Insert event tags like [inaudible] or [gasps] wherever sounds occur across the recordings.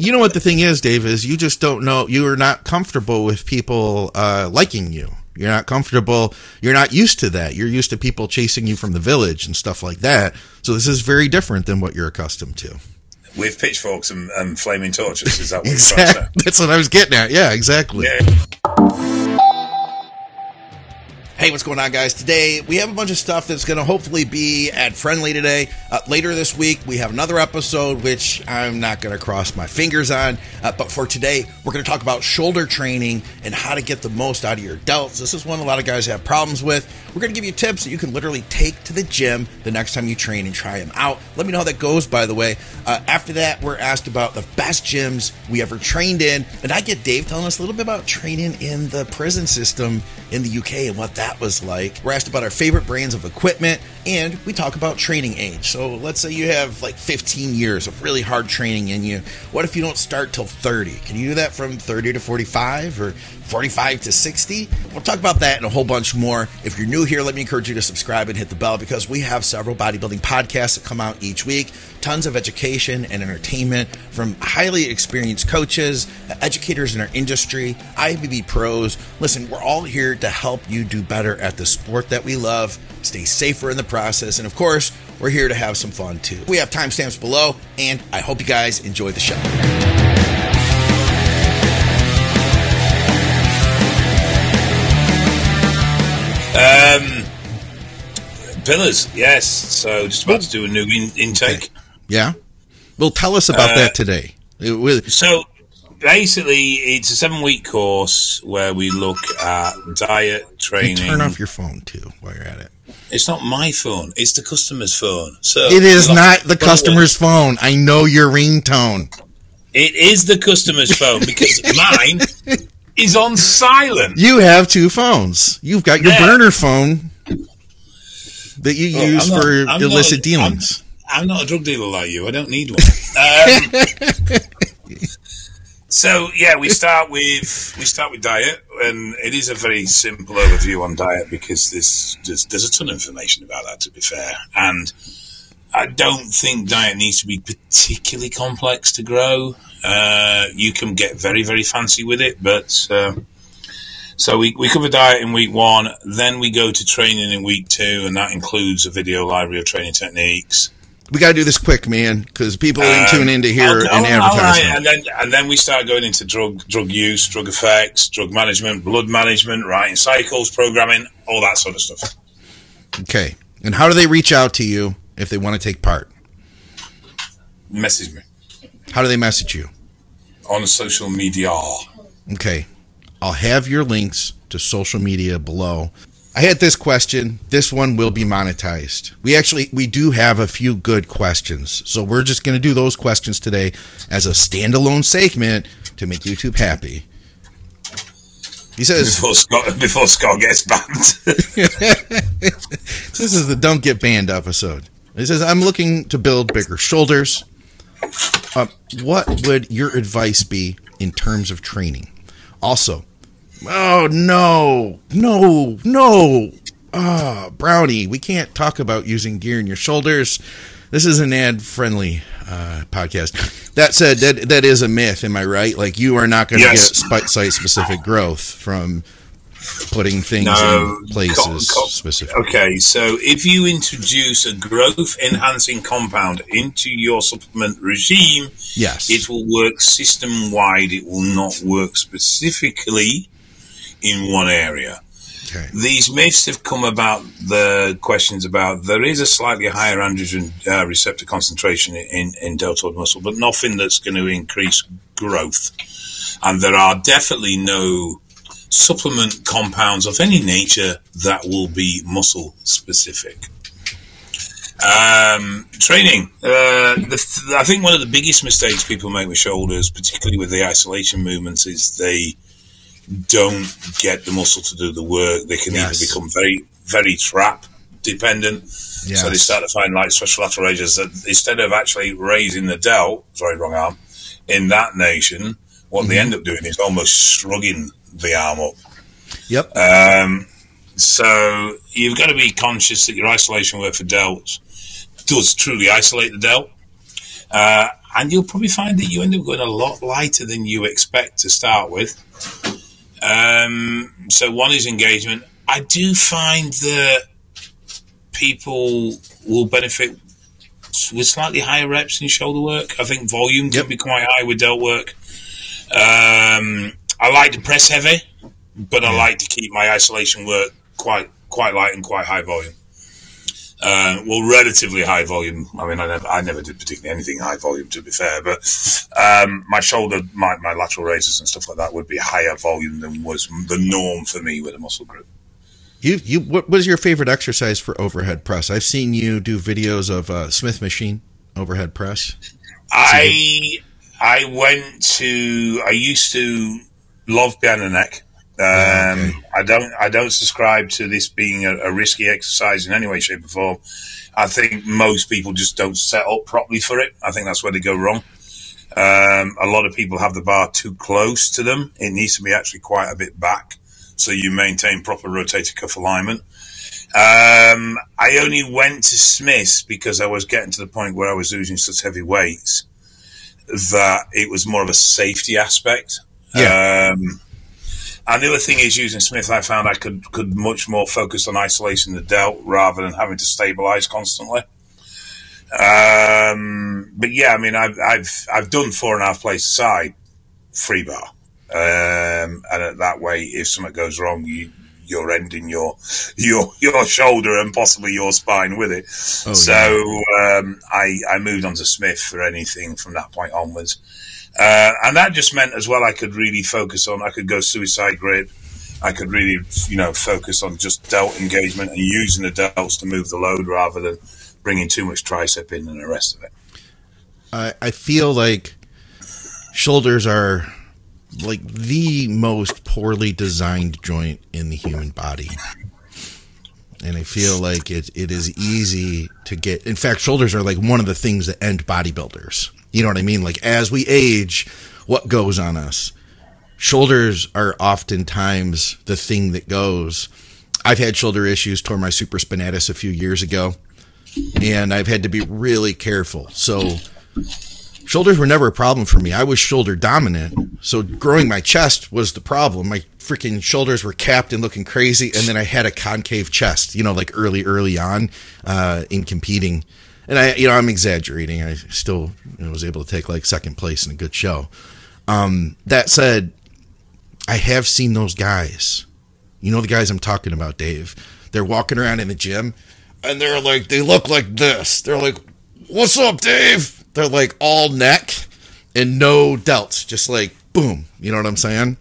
you know what the thing is, Dave, is you just don't know. You are not comfortable with people uh, liking you. You're not comfortable. You're not used to that. You're used to people chasing you from the village and stuff like that. So this is very different than what you're accustomed to. With pitchforks and, and flaming torches, is that what [laughs] exactly. That's what I was getting at. Yeah, exactly. Yeah. Hey, what's going on, guys? Today we have a bunch of stuff that's going to hopefully be ad friendly today. Uh, later this week, we have another episode which I'm not going to cross my fingers on. Uh, but for today, we're going to talk about shoulder training and how to get the most out of your delts. This is one a lot of guys have problems with. We're going to give you tips that you can literally take to the gym the next time you train and try them out. Let me know how that goes, by the way. Uh, after that, we're asked about the best gyms we ever trained in. And I get Dave telling us a little bit about training in the prison system in the UK and what that that was like. We're asked about our favorite brands of equipment, and we talk about training age. So let's say you have like 15 years of really hard training in you. What if you don't start till 30? Can you do that from 30 to 45 or 45 to 60? We'll talk about that and a whole bunch more. If you're new here, let me encourage you to subscribe and hit the bell because we have several bodybuilding podcasts that come out each week. Tons of education and entertainment from highly experienced coaches, educators in our industry, IFBB pros. Listen, we're all here to help you do better at the sport that we love, stay safer in the process, and of course, we're here to have some fun too. We have timestamps below, and I hope you guys enjoy the show. Um, pillars, yes. So just about to do a new in- intake. Okay. Yeah. Well, tell us about uh, that today. so basically, it's a seven week course where we look at diet training. turn off your phone too while you're at it. It's not my phone; it's the customer's phone. So it is not the customer's phone. I know your ringtone. It is the customer's phone because [laughs] mine is on silent. You have two phones. You've got your yeah. burner phone that you well, use not, for I'm illicit not, dealings. I'm, I'm, not a drug dealer like you. I don't need one. Um, [laughs] so yeah, we start with we start with diet, and it is a very simple overview on diet because there's there's, there's a ton of information about that. To be fair, and I don't think diet needs to be particularly complex to grow. Uh, you can get very, very fancy with it, but uh, so we, we cover diet in week one, then we go to training in week two, and that includes a video library of training techniques. We got to do this quick, man, because people um, tune in to hear an advertisement. Right. And then, and then we start going into drug drug use, drug effects, drug management, blood management, writing cycles, programming, all that sort of stuff. Okay. And how do they reach out to you if they want to take part? Message me. How do they message you? On social media. Okay. I'll have your links to social media below. I had this question. This one will be monetized. We actually we do have a few good questions. So we're just going to do those questions today as a standalone segment to make YouTube happy. He says before Scott before Scott gets banned. [laughs] this is the don't get banned episode. He says I'm looking to build bigger shoulders. Uh, what would your advice be in terms of training? Also, oh no, no, no, ah, oh, Brownie, we can't talk about using gear in your shoulders. This is an ad-friendly uh, podcast. That said, that that is a myth. Am I right? Like you are not going to yes. get site-specific growth from putting things no, in places co- co- specific. Okay, so if you introduce a growth enhancing compound into your supplement regime, yes, it will work system wide. It will not work specifically in one area. Okay. These myths have come about the questions about there is a slightly higher androgen uh, receptor concentration in, in deltoid muscle, but nothing that's going to increase growth. And there are definitely no supplement compounds of any nature that will be muscle specific. Um, training. Uh, the, I think one of the biggest mistakes people make with shoulders, particularly with the isolation movements, is they don't get the muscle to do the work. They can yes. either become very, very trap dependent. Yes. So they start to find like special lateral raises that instead of actually raising the delt, sorry, wrong arm, in that nation, what mm-hmm. they end up doing is almost shrugging the arm up. Yep. Um, so you've got to be conscious that your isolation work for delts does truly isolate the delt. Uh, and you'll probably find that you end up going a lot lighter than you expect to start with. Um, so one is engagement. I do find that people will benefit with slightly higher reps in shoulder work. I think volume yep. can be quite high with delt work. Um, I like to press heavy, but I like to keep my isolation work quite quite light and quite high volume. Uh, well, relatively high volume. I mean, I never, I never did particularly anything high volume, to be fair. But um, my shoulder, my, my lateral raises and stuff like that would be higher volume than was the norm for me with a muscle group. You, you, what was your favorite exercise for overhead press? I've seen you do videos of uh, Smith machine overhead press. I, I went to, I used to love behind the neck. Um, okay. I don't. I don't subscribe to this being a, a, risky exercise in any way, shape, or form. I think most people just don't set up properly for it. I think that's where they go wrong. Um, a lot of people have the bar too close to them. It needs to be actually quite a bit back, so you maintain proper rotator cuff alignment. Um, I only went to Smith's because I was getting to the point where I was using such heavy weights that it was more of a safety aspect. Yeah. Um, and the other thing is using Smith, I found I could could much more focus on isolating the delt rather than having to stabilize constantly. Um, but yeah, I mean, I've I've I've done four and a half place side free bar, um, and that way, if something goes wrong, you you're ending your [laughs] your your shoulder and possibly your spine with it. Oh, so yeah. um, I I moved on to Smith for anything from that point onwards. Uh, and that just meant as well I could really focus on, I could go suicide grip. I could really, you know, focus on just delt engagement and using the delts to move the load rather than bringing too much tricep in and the rest of it. I, I feel like shoulders are like the most poorly designed joint in the human body. And I feel like it, it is easy to get. In fact, shoulders are like one of the things that end bodybuilders. You know what I mean? Like as we age, what goes on us? Shoulders are oftentimes the thing that goes. I've had shoulder issues, tore my supraspinatus a few years ago, and I've had to be really careful. So shoulders were never a problem for me. I was shoulder dominant. So growing my chest was the problem. My freaking shoulders were capped and looking crazy. And then I had a concave chest, you know, like early, early on uh, in competing and I, you know, I'm exaggerating. I still you know, was able to take like second place in a good show. Um, that said, I have seen those guys. You know the guys I'm talking about, Dave. They're walking around in the gym, and they're like, they look like this. They're like, "What's up, Dave?" They're like all neck and no delts, just like boom. You know what I'm saying?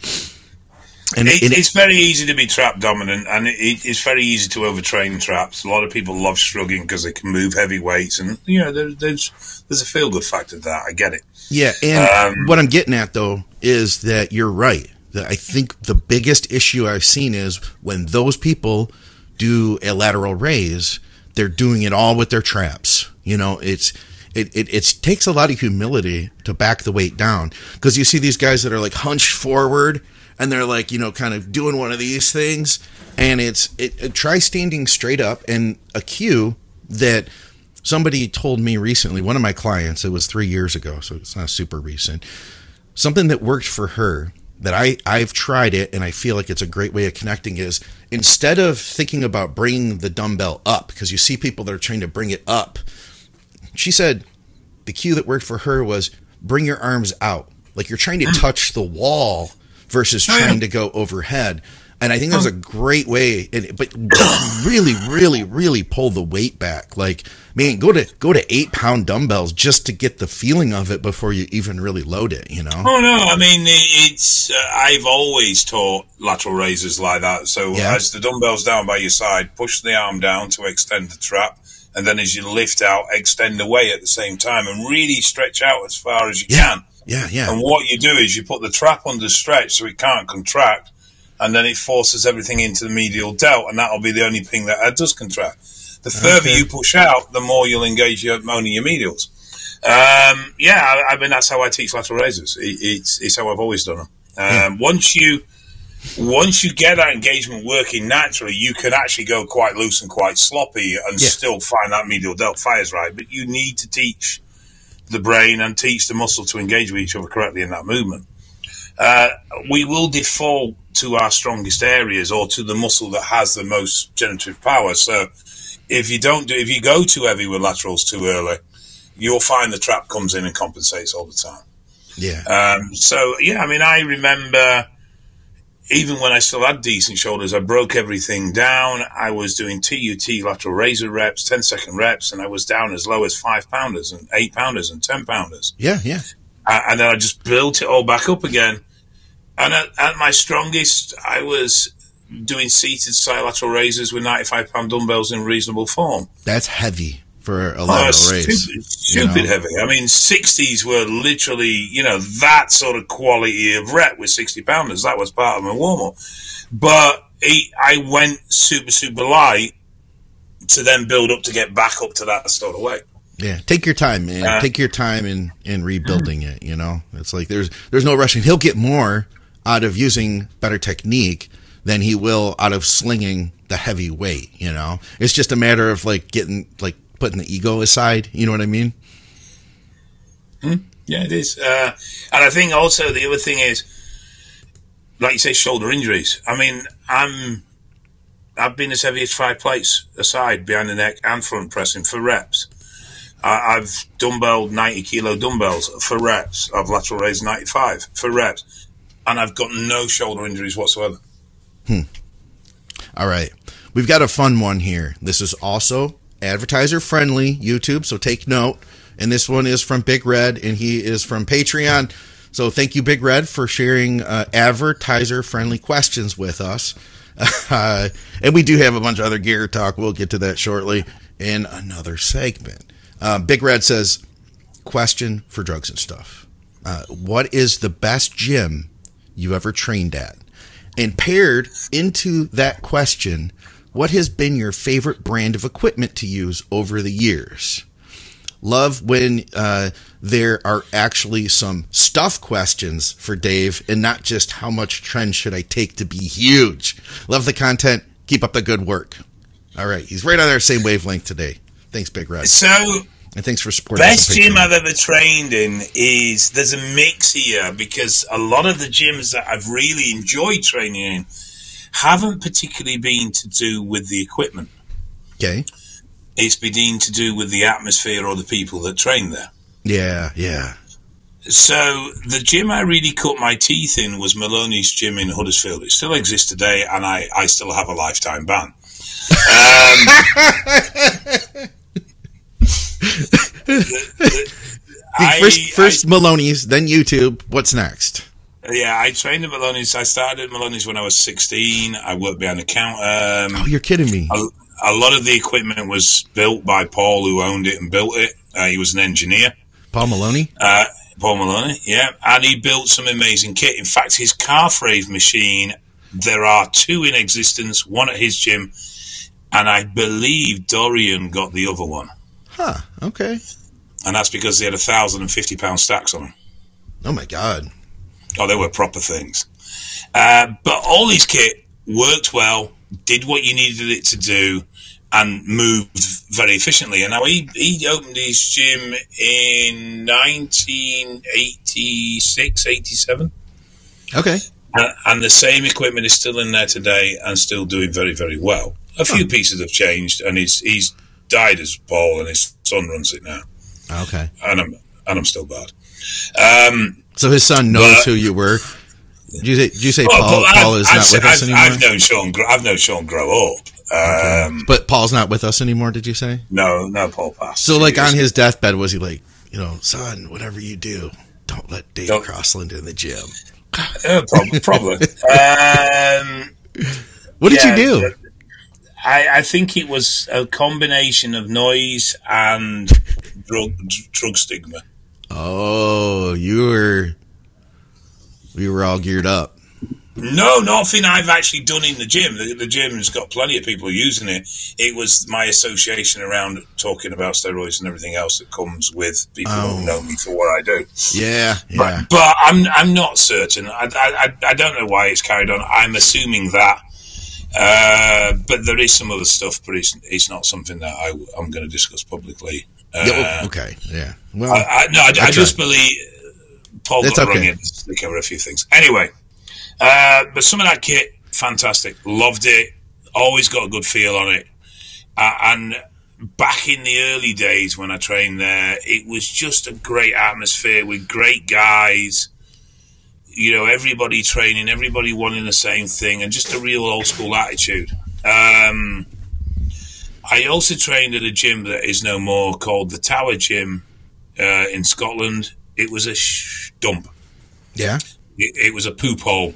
And, it, and it's very easy to be trap dominant, and it, it's very easy to overtrain traps. A lot of people love shrugging because they can move heavy weights, and you know there, there's there's a feel good factor to that. I get it. Yeah, and um, what I'm getting at though is that you're right. That I think the biggest issue I've seen is when those people do a lateral raise, they're doing it all with their traps. You know, it's it, it, it takes a lot of humility to back the weight down because you see these guys that are like hunched forward and they're like you know kind of doing one of these things and it's it, it try standing straight up and a cue that somebody told me recently one of my clients it was three years ago so it's not super recent something that worked for her that I, I've tried it and I feel like it's a great way of connecting is instead of thinking about bringing the dumbbell up, because you see people that are trying to bring it up, she said the cue that worked for her was bring your arms out. Like you're trying to [gasps] touch the wall versus oh, trying to go overhead. And I think that's a great way, but [coughs] really, really, really pull the weight back. Like, man, go to go to eight pound dumbbells just to get the feeling of it before you even really load it. You know? Oh no, I mean it's. Uh, I've always taught lateral raises like that. So yeah. as the dumbbells down by your side, push the arm down to extend the trap, and then as you lift out, extend the away at the same time, and really stretch out as far as you yeah. can. Yeah, yeah. And what you do is you put the trap under stretch so it can't contract, and then it forces everything into the medial delt, and that'll be the only thing that uh, does contract. The further okay. you push out, the more you'll engage your only your medials. Um, yeah, I, I, mean that's how I teach lateral raises. It, it's it's how I've always done them. Um, yeah. Once you once you get that engagement working naturally, you can actually go quite loose and quite sloppy and yeah. still find that medial delt fires right. But you need to teach the brain and teach the muscle to engage with each other correctly in that movement. Uh, we will default to our strongest areas or to the muscle that has the most generative power. So if you don't do, if you go too heavy with laterals too early, you'll find the trap comes in and compensates all the time. Yeah. Um, so yeah, I mean, I remember even when I still had decent shoulders, I broke everything down. I was doing TUT lateral raiser reps, 10 second reps, and I was down as low as five pounders and eight pounders and 10 pounders. Yeah, yeah. Uh, and then I just built it all back up again. And at, at my strongest, I was doing seated side lateral raises with 95 pound dumbbells in reasonable form. That's heavy for a lateral Oh, raise. Stupid, stupid you know? heavy. I mean, 60s were literally, you know, that sort of quality of rep with 60 pounders. That was part of my warm up. But he, I went super, super light to then build up to get back up to that sort of weight. Yeah, take your time, man. Uh, take your time in in rebuilding it. You know, it's like there's there's no rushing. He'll get more out of using better technique than he will out of slinging the heavy weight. You know, it's just a matter of like getting like putting the ego aside. You know what I mean? Yeah, it is. Uh, and I think also the other thing is, like you say, shoulder injuries. I mean, I'm, I've been as heavy as five plates aside behind the neck and front pressing for reps. I, I've dumbbelled 90 kilo dumbbells for reps. I've lateral raised 95 for reps. And I've got no shoulder injuries whatsoever. Hmm. All right. We've got a fun one here. This is also advertiser friendly YouTube, so take note. And this one is from Big Red, and he is from Patreon. So thank you, Big Red, for sharing uh, advertiser friendly questions with us. [laughs] Uh, and we do have a bunch of other gear talk. We'll get to that shortly in another segment. Uh, Big Red says, Question for drugs and stuff. Uh, what is the best gym you ever trained at? And paired into that question, what has been your favorite brand of equipment to use over the years? Love when uh, there are actually some stuff questions for Dave and not just how much tren should I take to be huge. Love the content. Keep up the good work. All right. He's right on our same wavelength today. Thanks, Big Red. So, And thanks for supporting best gym I've ever trained in is there's a mix here because a lot of the gyms that I've really enjoyed training in haven't particularly been to do with the equipment. Okay. It's been to do with the atmosphere or the people that train there. Yeah, yeah. So the gym I really cut my teeth in was Maloney's gym in Huddersfield. It still exists today, and I, I still have a lifetime ban. Um, [laughs] the- the- I- first, first Maloney's, then YouTube. What's next? Yeah, I trained at Maloney's. I started at Maloney's when I was 16. I worked behind the counter. Oh, you're kidding me. a, a lot of the equipment was built by Paul, who owned it and built it. Uh, he was an engineer. Paul Maloney? Uh, Paul Maloney, yeah. And he built some amazing kit. In fact, his calf raise machine, there are two in existence, one at his gym, and I believe Dorian got the other one. Huh. Okay. And that's because they had a thousand and fifty pound stacks on them. Oh, my God. Oh, they were proper things. Uh, but all his kit worked well, did what you needed it to do, and moved very efficiently. And now he, he opened his gym in 1986, 87. Okay. And, and the same equipment is still in there today and still doing very, very well. A few pieces have changed, and he's he's died as Paul, and his son runs it now. Okay. And I'm and I'm still bad. Um, So his son knows But- who you were. Did you say, did you say well, Paul, Paul I've- is I've not se- with us I've, anymore? I've known Sean. I've known Sean grow up. Um, but Paul's not with us anymore, did you say? No, no, Paul passed. So, like, on his deathbed, was he like, you know, son, whatever you do, don't let Dave Don't- Crosland in the gym? Uh, prob- [laughs] probably. um, What did yeah, you do? I, I think it was a combination of noise and drug drug stigma. Oh, you were, we were all geared up. No, nothing I've actually done in the gym. The, the gym's got plenty of people using it. It was my association around talking about steroids and everything else that comes with people Oh. who know me for what I do. Yeah, But, yeah. but I'm I'm not certain. I, I, I- I don't know why it's carried on. I'm assuming that. Uh, but there is some other stuff, but it's, it's not something that I, I'm going to discuss publicly Uh, okay, yeah. Well, I, I, no, I, I, I just believe Paul got okay. wrong in to cover a few things. Anyway, uh, but some of that kit, fantastic. Loved it. Always got a good feel on it. Uh, and back in the early days when I trained there, it was just a great atmosphere with great guys. You know, everybody training, everybody wanting the same thing, and just a real old school attitude. Um, I also trained at a gym that is no more called the Tower Gym uh, in Scotland. It was a sh- dump. Yeah. It, it, was a poop hole.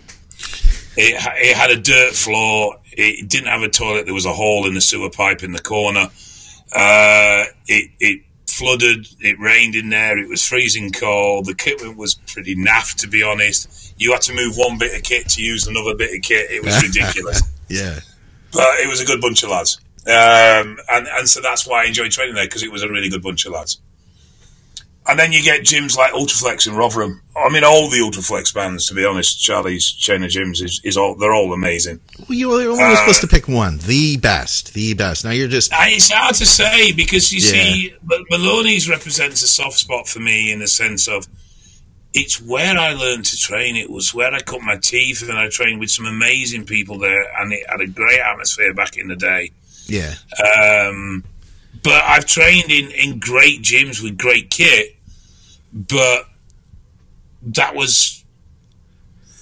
It, it had a dirt floor. It didn't have a toilet. There was a hole in the sewer pipe in the corner. Uh, it, it flooded. It rained in there. It was freezing cold. The equipment was pretty naff, to be honest. You had to move one bit of kit to use another bit of kit. It was [laughs] ridiculous. yeah. But it was a good bunch of lads. Um, and, and so that's why I enjoyed training there because it was a really good bunch of lads. And then you get gyms like Ultraflex in Rotherham. I mean, all the Ultraflex bands, to be honest, Charlie's chain of gyms is, is all, they're all amazing. Well, you were only uh, supposed to pick one, the best, the best. Now you're just. It's hard to say because you yeah. see, Maloney's represents a soft spot for me in the sense of it's where I learned to train. It was where I cut my teeth and I trained with some amazing people there and it had a great atmosphere back in the day. Yeah. Um, but I've trained in, in great gyms with great kit, but that was,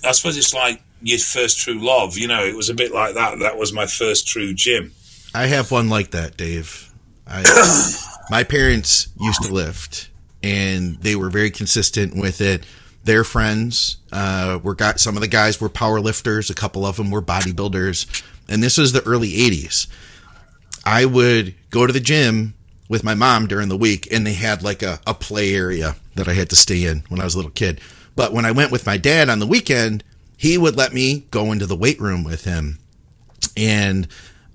I suppose it's like your first true love. You know, it was a bit like that. That was my first true gym. I have one like that, Dave. I, [coughs] my parents used to lift, and they were very consistent with it. Their friends uh, were got some of the guys were power lifters, a couple of them were bodybuilders, and this was the early '80s. I would go to the gym with my mom during the week, and they had like a, a play area that I had to stay in when I was a little kid. But when I went with my dad on the weekend, he would let me go into the weight room with him. And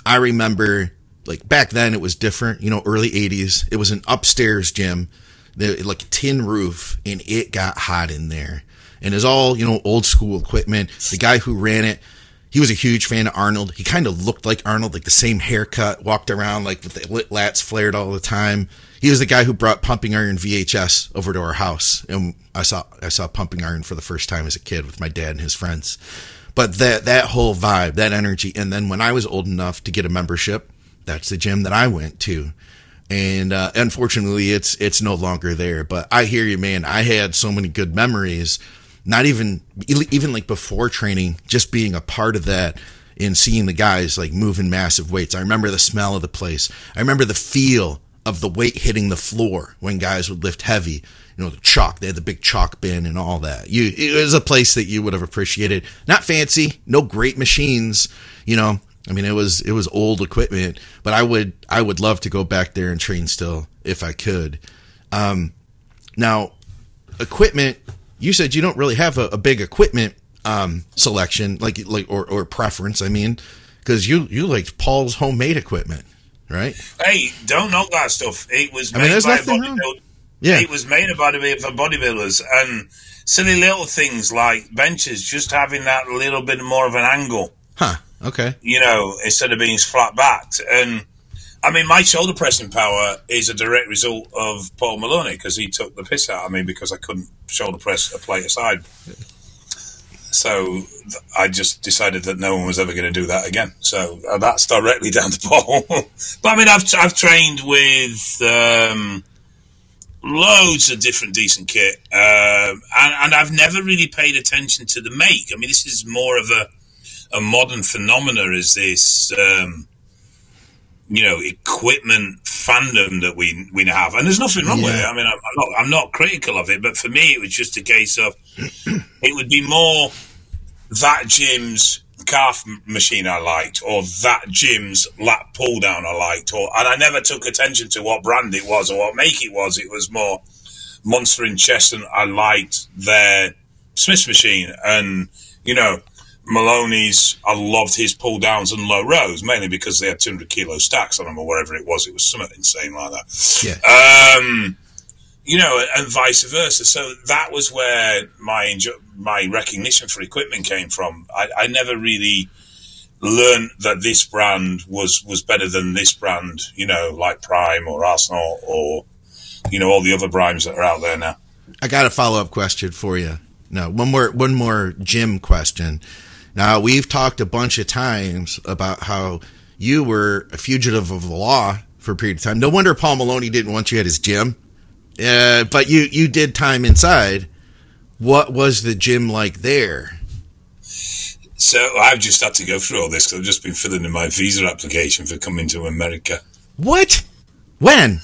I remember, like back then, it was different. You know, early '80s. It was an upstairs gym, like a tin roof, and it got hot in there. And it's all you know, old school equipment. The guy who ran it he was a huge fan of Arnold. He kind of looked like Arnold, like the same haircut, walked around like with the lats flared all the time. He was the guy who brought Pumping Iron VHS over to our house, and I saw I saw Pumping Iron for the first time as a kid with my dad and his friends. But that that whole vibe, that energy, and then when I was old enough to get a membership, that's the gym that I went to and uh, unfortunately it's it's no longer there but i hear you man i had so many good memories not even even like before training, just being a part of that and seeing the guys like moving massive weights. I remember the smell of the place. I remember the feel of the weight hitting the floor when guys would lift heavy. You know, the chalk, they had the big chalk bin and all that. You, it was a place that you would have appreciated. Not fancy, no great machines, you know. I mean, it was, it was old equipment, but I would, I would love to go back there and train still if I could. Um, now, equipment you said you don't really have a, a big equipment um, selection, like like or, or preference. I mean, because you you liked Paul's homemade equipment, right? Hey, don't knock that stuff. It was made I mean, by bodybuilders. Yeah, it was made by for bodybuilders and silly little things like benches, just having that little bit more of an angle. Huh. Okay. You know, instead of being flat backed and I mean, my shoulder pressing power is a direct result of Paul Maloney because he took the piss out of me because I couldn't shoulder press a plate aside. So I just decided that no one was ever going to do that again. So uh, that's directly [laughs] down to Paul. but I mean, I've, I've trained with um, loads of different decent kit, um, and, and, I've never really paid attention to the make. I mean, this is more of a, a modern phenomena. Is this? Um, you know equipment fandom that we we have, and there's nothing wrong yeah. with it. I mean, I'm, not I'm not critical of it, but for me, it was just a case of [clears throat] it would be more that gym's calf machine I liked, or that gym's lat pull down I liked, or and I never took attention to what brand it was or what make it was. It was more Monster in Chest, and I liked their Smith's machine, and you know Maloney's, I loved his pull downs and low rows, mainly because they had 200 kilo stacks on them or whatever it was. It was something insane like that. Yeah. Um, you know, and vice versa. So that was where my enjo- my recognition for equipment came from. I, I never really learned that this brand was was better than this brand. You know, like Prime or Arsenal or you know all the other primes that are out there now. I got a follow up question for you. No, one more one more gym question. Now we've talked a bunch of times about how you were a fugitive of the law for a period of time. No wonder Paul Maloney didn't want you at his gym. Uh, but you you did time inside. What was the gym like there? So I've just had to go through all this because I've just been filling in my visa application for coming to America. What? When?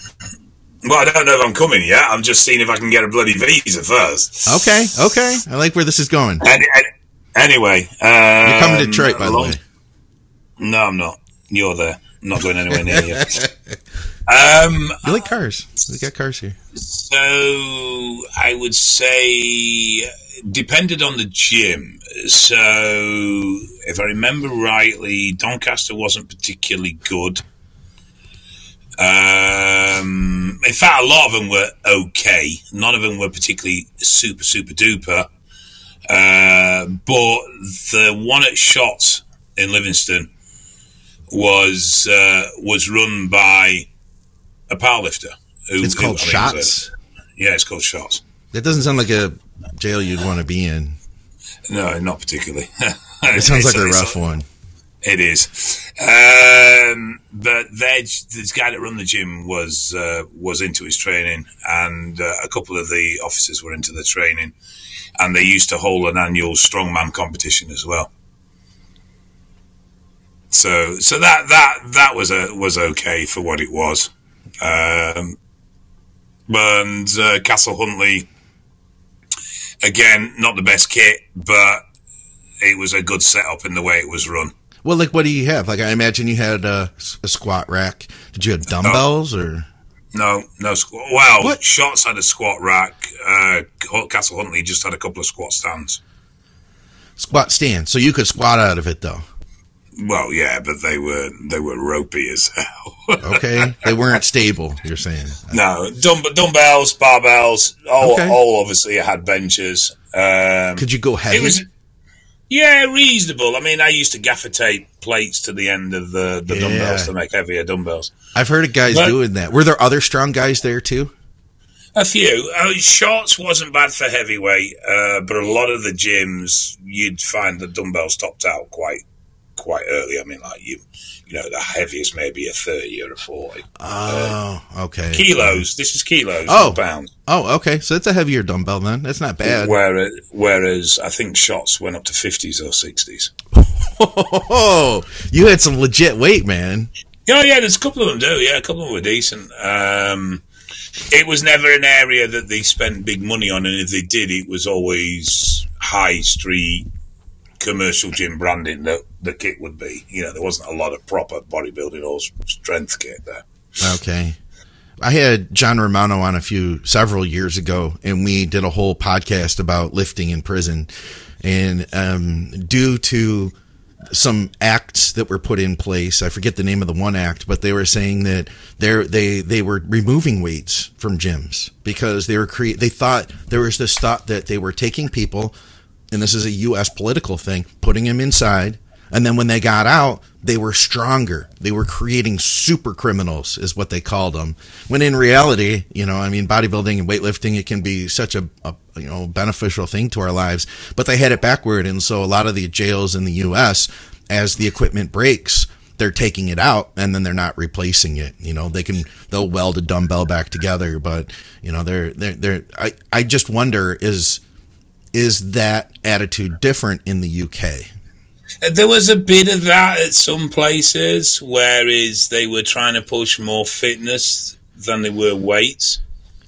Well, I don't know if I'm coming yet. I'm just seeing if I can get a bloody visa first. Okay, okay. I like where this is going. Any, any, anyway, um, you're coming to Detroit, by long, the way. No, I'm not. You're there. I'm not going anywhere near you. [laughs] Um, you like cars? We got cars here. So I would say depended on the gym. So if I remember rightly, Doncaster wasn't particularly good. Um, in fact, a lot of them were okay. None of them were particularly super, super duper. Uh, but the one at Shotts in Livingston was uh, was run by a powerlifter. Who, it's called who, Shotts. yeah, it's called Shotts. That doesn't sound like a jail you'd want to be in. No, not particularly. [laughs] it sounds like a rough one. It is, um, but this guy that run the gym was uh, was into his training, and uh, a couple of the officers were into the training, and they used to hold an annual strongman competition as well. So, so that that that was a was okay for what it was. Um, and uh, Castle Huntly, again, not the best kit, but it was a good setup in the way it was run. Well, like, what do you have? Like, I imagine you had a, a squat rack. Did you have dumbbells or? No, no squat. Well, what? Shotts had a squat rack. Uh, Castle Huntly just had a couple of squat stands. Squat stand, so you could squat out of it though. Well, yeah, but they were they were ropey as hell. [laughs] okay, they weren't stable. You're saying no dumb, dumbbells, barbells. All, okay. all obviously had benches. Um, Could you go heavy? It was, yeah, reasonable. I mean, I used to gaffer tape plates to the end of the, the yeah. dumbbells to make heavier dumbbells. I've heard of guys but, doing that. Were there other strong guys there too? A few. Uh, Shotts wasn't bad for heavyweight, uh, but a lot of the gyms you'd find the dumbbells topped out quite quite early. I mean, like you, you know, the heaviest maybe a thirty or a forty. Oh, uh, okay. Kilos. This is kilos. Oh, pounds. Oh, okay. So it's a heavier dumbbell then. That's not bad. Whereas, whereas I think Shotts went up to fifties or sixties. [laughs] Oh, you had some legit weight, man. Oh yeah, there's a couple of them do. Yeah, a couple of them were decent. Um, it was never an area that they spent big money on, and if they did, it was always high street commercial gym branding that the kit would be. You know, there wasn't a lot of proper bodybuilding or strength kit there. Okay. I had John Romano on a few several years ago, and we did a whole podcast about lifting in prison. And um, due to some acts that were put in place, I forget the name of the one act, but they were saying that they they were removing weights from gyms because they were create. They thought there was this thought that they were taking people and this is a U.S. political thing, putting them inside. And then when they got out, they were stronger. They were creating super criminals, is what they called them. When in reality, you know, I mean, bodybuilding and weightlifting, it can be such a, a you know beneficial thing to our lives. But they had it backward, and so a lot of the jails in the U.S. as the equipment breaks, they're taking it out and then they're not replacing it. You know, they can they'll weld a dumbbell back together, but you know, they're they're they're. I I just wonder is is that attitude different in the UK? There was a bit of that at some places, whereas they were trying to push more fitness than they were weights.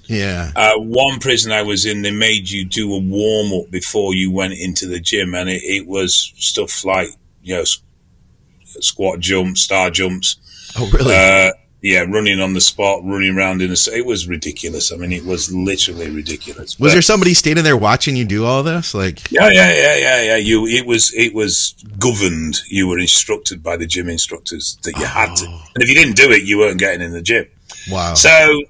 Yeah. Uh, one prison I was in, they made you do a warm up before you went into the gym, and it, it was stuff like you know squat jumps, star jumps. Oh, really? Uh, yeah, running on the spot, running around in a. It was ridiculous. I mean, it was literally ridiculous. Was but, there somebody standing there watching you do all this? Like, yeah, yeah, yeah, yeah, yeah. You, it was, it was governed. You were instructed by the gym instructors that you oh. had to, oh. and if you didn't do it, you weren't getting in the gym. Wow. So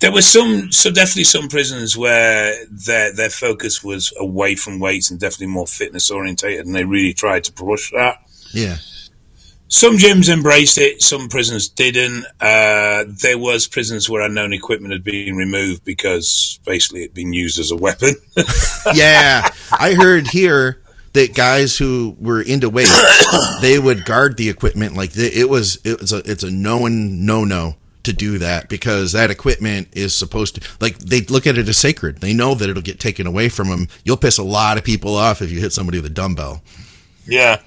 there were some, so definitely some prisons where their their focus was away from weights and definitely more fitness orientated, and they really tried to push that. Yeah. Some gyms embraced it, some prisons didn't. Uh, there was prisons where unknown equipment had been removed because basically it'd been used as a weapon. [laughs] yeah, I heard here that guys who were into weights, [coughs] they would guard the equipment like it was. It was a it's a known no no to do that because that equipment is supposed to like they look at it as sacred. They know that it'll get taken away from them. You'll piss a lot of people off if you hit somebody with a dumbbell. Yeah,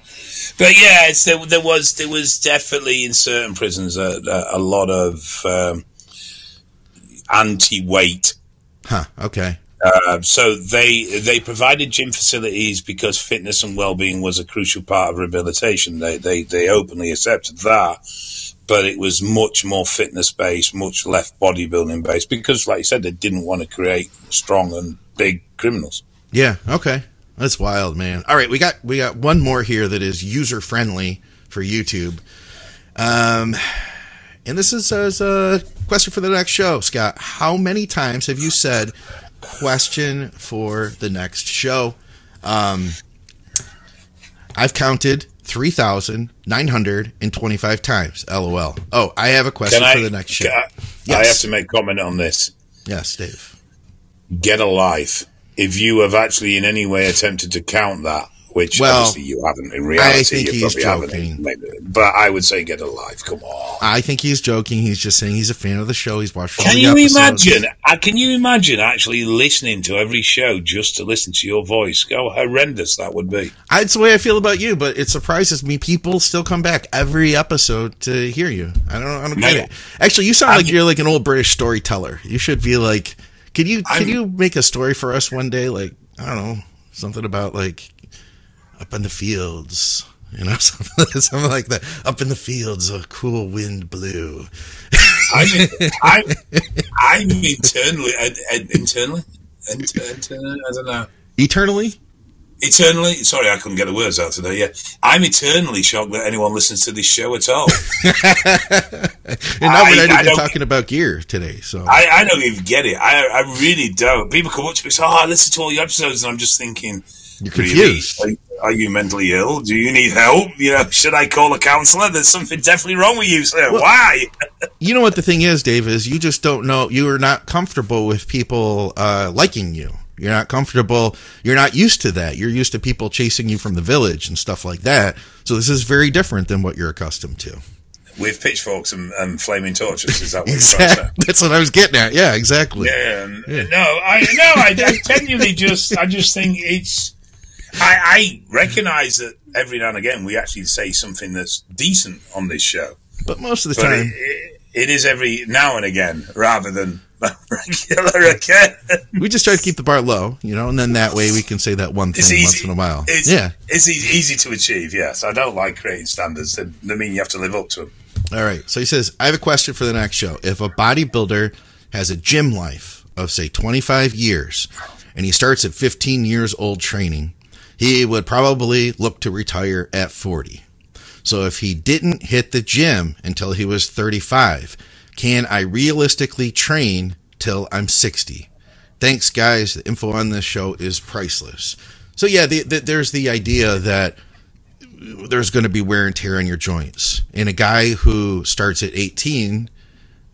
but yeah, it's there, there was there was definitely in certain prisons a, a, a lot of um, anti-weight. Huh. Okay. Uh, so they they provided gym facilities because fitness and well-being was a crucial part of rehabilitation. They they they openly accepted that, but it was much more fitness based, much less bodybuilding based because, like you said, they didn't want to create strong and big criminals. Yeah. Okay. That's wild, man. All right, we got we got one more here that is user friendly for YouTube. Um, and this is, is a question for the next show, Scott. How many times have you said question for the next show? Um, I've counted 3,925 times. LOL. Oh, I have a question I, for the next show. I, yes. I have to make comment on this. Yes, Dave. Get a life if you have actually in any way attempted to count that, which well, obviously you haven't in reality, I think he's joking. But I would say get a life. Come on. I think he's joking. He's just saying he's a fan of the show. He's watched. Can you episodes. imagine? Uh, can you imagine actually listening to every show just to listen to your voice? How horrendous that would be. It's the way I feel about you, but it surprises me. People still come back every episode to hear you. I don't. I don't get it. Actually, you sound like you're like an old British storyteller. You should be like can you can I'm, you make a story for us one day? Like I don't know, something about like up in the fields, you know, [laughs] something, something like that. Up in the fields, a cool wind blew. I'm, [laughs] I'm, I'm internally, internally, internally, I don't know. Eternally eternally? Sorry i couldn't get the words out today yeah. I'm eternally shocked that anyone listens to this show at all. [laughs] And not even talking about gear today so. I, I, don't even get it. I, I really don't. People come up to me and say oh i listen to all your episodes and i'm just thinking you're confused. Really? are, are, you mentally ill? Do you need help? You know should i call a counselor? There's something definitely wrong with you sir. Well, why? [laughs] you know what the thing is dave is you just don't know you are not comfortable with people uh, liking you you're not comfortable. You're not used to that. You're used to people chasing you from the village and stuff like that. So this is very different than what you're accustomed to. With pitchforks and, and flaming torches, is that [laughs] what exactly. That's what I was getting at. Yeah, exactly. Yeah. yeah. No, I no, I, I genuinely just, I just think it's. I, I recognise that every now and again we actually say something that's decent on this show, but most of the but time it, it, it is every now and again rather than [laughs] regular again. we just try to keep the bar low, you know, and then that way we can say that one thing once in a while. It's, yeah, it's easy to achieve. Yes, I don't like creating standards that, that mean you have to live up to them. All right. So he says, I have a question for the next show. If a bodybuilder has a gym life of say 25 years, and he starts at 15 years old training, he would probably look to retire at 40. So if he didn't hit the gym until he was 35 can I realistically train till I'm 60? Thanks, guys. The info on this show is priceless. So, yeah, the, the, there's the idea that there's going to be wear and tear on your joints. And a guy who starts at 18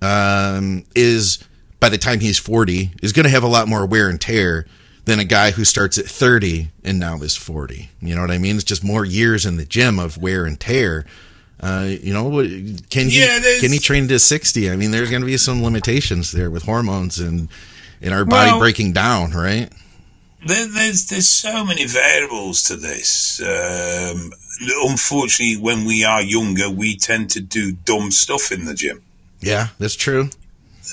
um, is, by the time he's 40, is going to have a lot more wear and tear than a guy who starts at 30 and now is 40. You know what I mean? It's just more years in the gym of wear and tear. Uh, you know, can he yeah, can he train to sixty? I mean, there's going to be some limitations there with hormones and and our body well, breaking down, right? There, there's there's so many variables to this. Um, unfortunately, when we are younger, we tend to do dumb stuff in the gym. Yeah, that's true.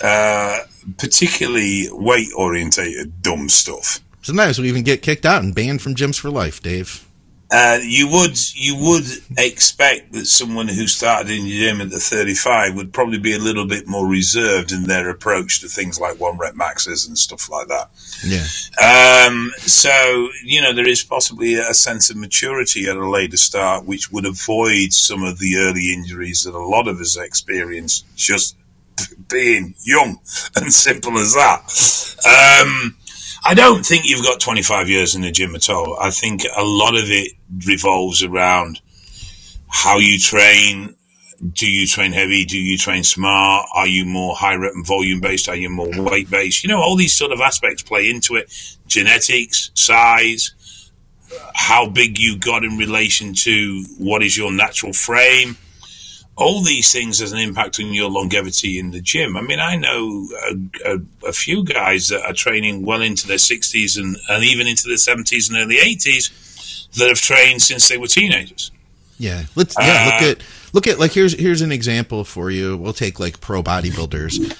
Uh, particularly weight orientated dumb stuff. Sometimes we even get kicked out and banned from gyms for life, Dave. Uh, you would you would expect that someone who started in the gym at the 35 would probably be a little bit more reserved in their approach to things like one rep maxes and stuff like that. Yeah. Um, so you know there is possibly a sense of maturity at a later start, which would avoid some of the early injuries that a lot of us experience just [laughs] being young and simple as that. Um, I don't think you've got 25 years in the gym at all. I think a lot of it revolves around how you train. Do you train heavy? Do you train smart? Are you more high rep and volume based? Are you more weight based? You know, all these sort of aspects play into it. Genetics, size, how big you got in relation to what is your natural frame. All these things has an impact on your longevity in the gym. I mean, I know a, a, a few guys that are training well into their 60s and, and even into their 70s and early 80s that have trained since they were teenagers. Yeah, let's yeah uh, look at look at like here's here's an example for you. We'll take like pro bodybuilders.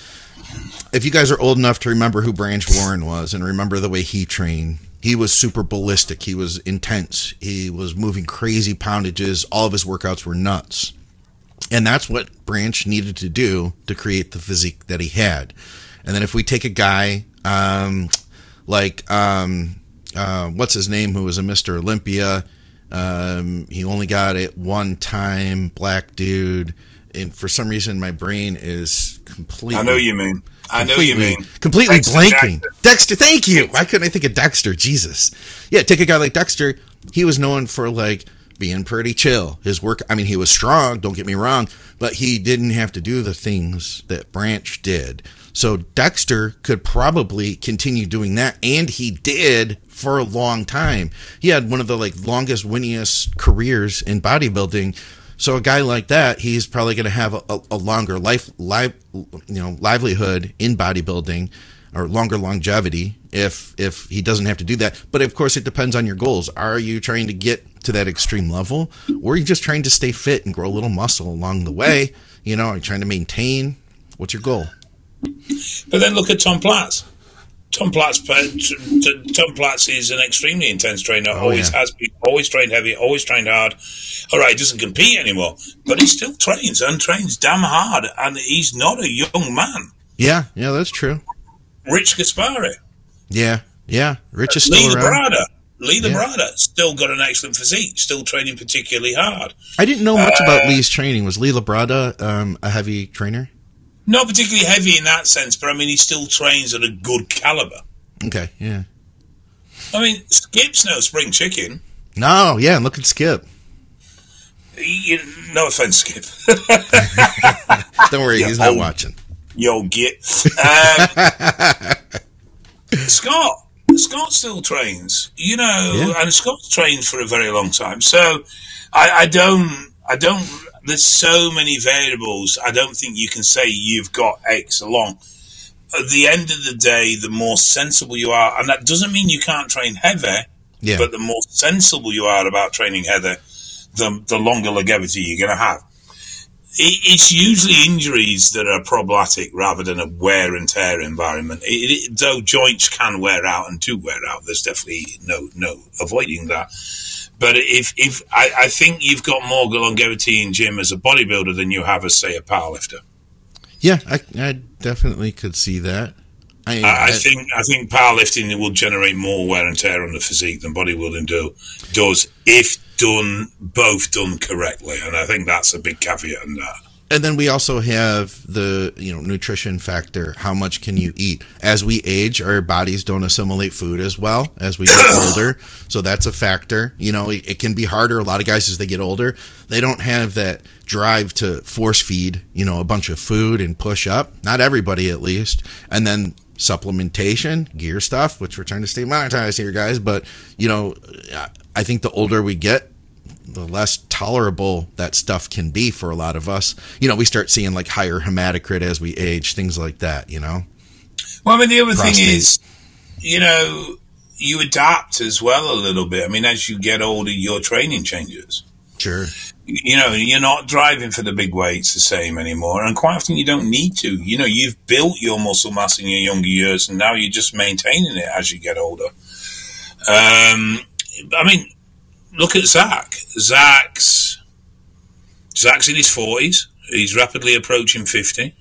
If you guys are old enough to remember who Branch Warren was and remember the way he trained, he was super ballistic. He was intense. He was moving crazy poundages. All of his workouts were nuts. And that's what Branch needed to do to create the physique that he had. And then if we take a guy um, like um, uh, what's his name, who was a Mr. Olympia, um, he only got it one time, black dude. And for some reason, my brain is completely. I know you mean. I know you mean. Completely Dexter blanking. Dexter. Dexter, thank you. Why couldn't I think of Dexter? Jesus. Yeah, take a guy like Dexter. He was known for like being pretty chill. His work, I mean, he was strong, don't get me wrong, but he didn't have to do the things that Branch did. So Dexter could probably continue doing that, and he did for a long time. He had one of the like longest, winningest careers in bodybuilding. So a guy like that, he's probably going to have a, a, longer life, life, you know, livelihood in bodybuilding or longer longevity if if he doesn't have to do that. But of course, it depends on your goals. Are you trying to get to that extreme level, or are you just trying to stay fit and grow a little muscle along the way? You know, are you trying to maintain? What's your goal? But then look at Tom Platz. Tom Platz, Tom Platz is an extremely intense trainer. Oh, always yeah. has been, always trained heavy, always trained hard. All right, he doesn't compete anymore, but he still trains and trains damn hard, and he's not a young man. Yeah, yeah, that's true. Rich Gaspari. Yeah, yeah, Rich is still Lee around. Labrada. Lee yeah. Labrada still got an excellent physique, still training particularly hard. I didn't know much uh, about Lee's training. Was Lee Labrada um, a heavy trainer? Not particularly heavy in that sense, but I mean, he still trains at a good caliber. Okay, yeah. I mean, Skip's no spring chicken. No, yeah, look at Skip. No offense, Skip. [laughs] Don't worry, [laughs] he's not watching. Yo, get. Um, [laughs] Scott. Scott still trains, you know, yeah. and Scott trained for a very long time. So I, I don't, I don't there's so many variables. I don't think you can say you've got X along. At the end of the day, the more sensible you are, and that doesn't mean you can't train Heather. yeah. but the more sensible you are about training Heather, the, the longer longevity you're going to have. It, it's usually injuries that are problematic rather than a wear and tear environment. It, it, though joints can wear out and do wear out, there's definitely no no avoiding that. But if if I, I think you've got more longevity in gym as a bodybuilder than you have as say a powerlifter. Yeah, I, I definitely could see that. Uh, I, I, I, think I think powerlifting will generate more wear and tear on the physique than bodybuilding do does if done both done correctly, and I think that's a big caveat in that. And then we also have the you know nutrition factor. How much can you eat? As we age our bodies don't assimilate food as well as we get [coughs] older so that's a factor. You know it, it, can be harder. A lot of guys as they get older they don't have that drive to force feed you know a bunch of food and push up. Not everybody at least. And then supplementation gear stuff which we're trying to stay monetized here guys but you know i think the older we get the less tolerable that stuff can be for a lot of us. You know, we start seeing like higher hematocrit as we age, things like that, you know? Well, I mean, the other Prostate. thing is, you know, you adapt as well a little bit. I mean, as you get older, your training changes. Sure. You know, you're not driving for the big weights the same anymore. And quite often you don't need to. You know, you've built your muscle mass in your younger years and now you're just maintaining it as you get older. Um, I mean, look at Zach. Zach's Zach's in his forties. He's rapidly approaching fifty.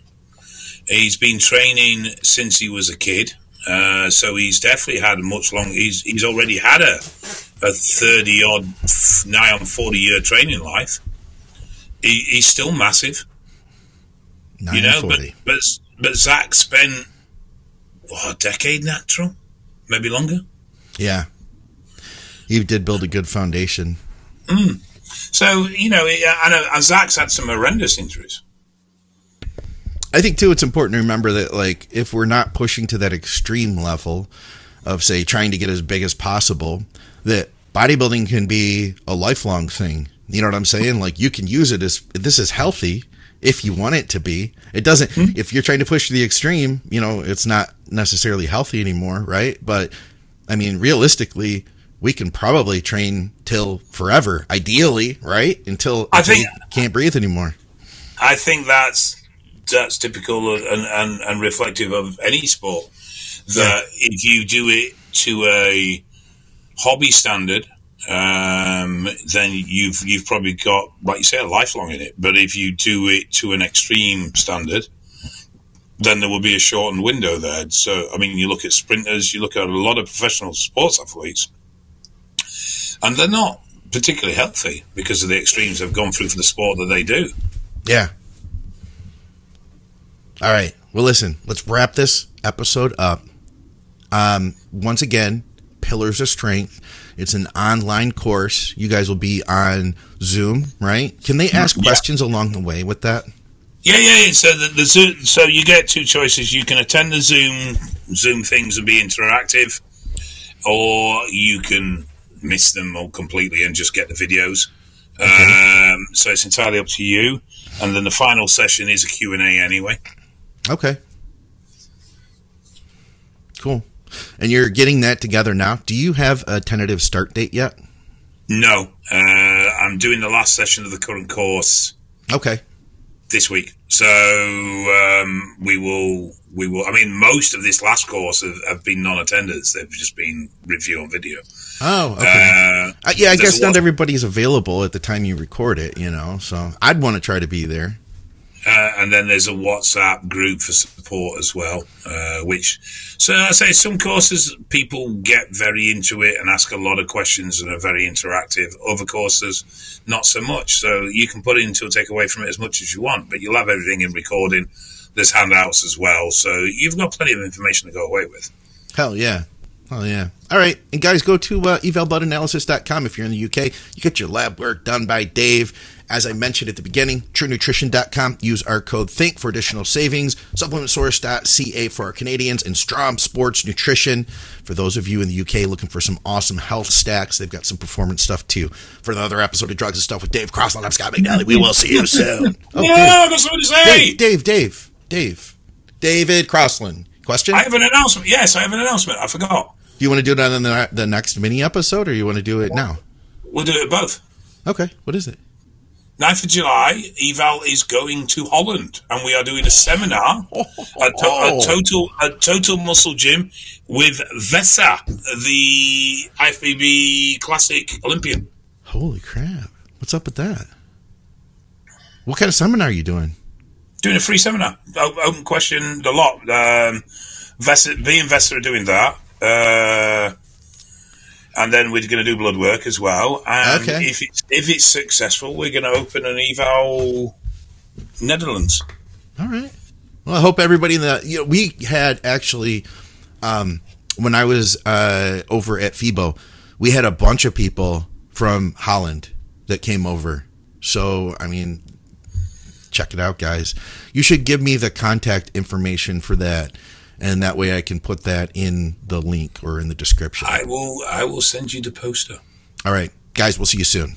He's been training since he was a kid, uh, so he's definitely had a much long. He's he's already had a a thirty odd, nigh on forty year training life. He, he's still massive, you know. But but but Zach spent what a decade natural, maybe longer. Yeah, he did build a good foundation. Mm. So you know, and, and Zach's had some horrendous injuries. I think too, it's important to remember that like if we're not pushing to that extreme level of say trying to get as big as possible, that bodybuilding can be a lifelong thing. You know what I'm saying? Like you can use it as this is healthy if you want it to be. It doesn't. Mm-hmm. If you're trying to push to the extreme, you know, it's not necessarily healthy anymore, right? But I mean, realistically, we can probably train till forever, ideally, right? Until I think can't breathe anymore. I think that's that's typical and, and, and reflective of any sport. That yeah. if you do it to a hobby standard, um, then you've you've probably got, like you say, a lifelong in it. But if you do it to an extreme standard, then there will be a shortened window there. So, I mean, you look at sprinters, you look at a lot of professional sports athletes, and they're not particularly healthy because of the extremes they've gone through for the sport that they do. Yeah, all right. Well, listen, let's wrap this episode up. Um, once again, Pillars of Strength. It's an online course. You guys will be on Zoom, right? Can they ask yeah. questions along the way with that? Yeah, yeah. So the, the Zoom, so you get two choices. You can attend the Zoom Zoom things and be interactive, or you can miss them all completely and just get the videos. Okay. Um, so it's entirely up to you. And then the final session is a Q and A anyway. Okay. Cool. And you're getting that together now. Do you have a tentative start date yet? No. Uh, I'm doing the last session of the current course. Okay. This week. So um, we will. We will. I mean, most of this last course have, have been non-attenders. They've just been review on video. Oh, okay. Uh, uh, yeah, I guess not everybody's available at the time you record it. You know, so I'd want to try to be there. Uh, and then there's a WhatsApp group for support as well, uh, which, so I say some courses people get very into it and ask a lot of questions and are very interactive. Other courses, not so much. So you can put into or take away from it as much as you want, but you'll have everything in recording. There's handouts as well. So you've got plenty of information to go away with. Hell yeah. Oh yeah. All right. And guys, go to uh, if you're in the UK. You get your lab work done by Dave. As I mentioned at the beginning, truenutrition.com. Use our code THINK for additional savings. Supplementsource.ca for our Canadians. And Strom Sports Nutrition for those of you in the UK looking for some awesome health stacks. They've got some performance stuff too. For another episode of Drugs and Stuff with Dave Crosland, I'm Scott McNally. We will see you soon. Oh, [laughs] yeah, that's what to say. Dave, Dave, Dave, Dave, David Crosland. Question? I have an announcement. Yes, I have an announcement. I forgot. Do you want to do it on the, the next mini episode or you want to do it now? We'll do it both. Okay. What is it? 9th of July, Eval is going to Holland, and we are doing a seminar [laughs] at to- a total a total muscle gym with Vesa, the IFBB Classic Olympian. Holy crap! What's up with that? What kind of seminar are you doing? Doing a free seminar, open question, a lot. Um, Vesa, and Vesa are doing that. Uh, and then we're going to do blood work as well. And okay. if it's if it's successful, we're going to open an eval Netherlands. All right. Well, I hope everybody in the you know we had actually um, when I was uh, over at FIBO, we had a bunch of people from Holland that came over. So I mean, check it out, guys. You should give me the contact information for that and that way I can put that in the link or in the description. I will. I will send you the poster. All right, guys. We'll see you soon.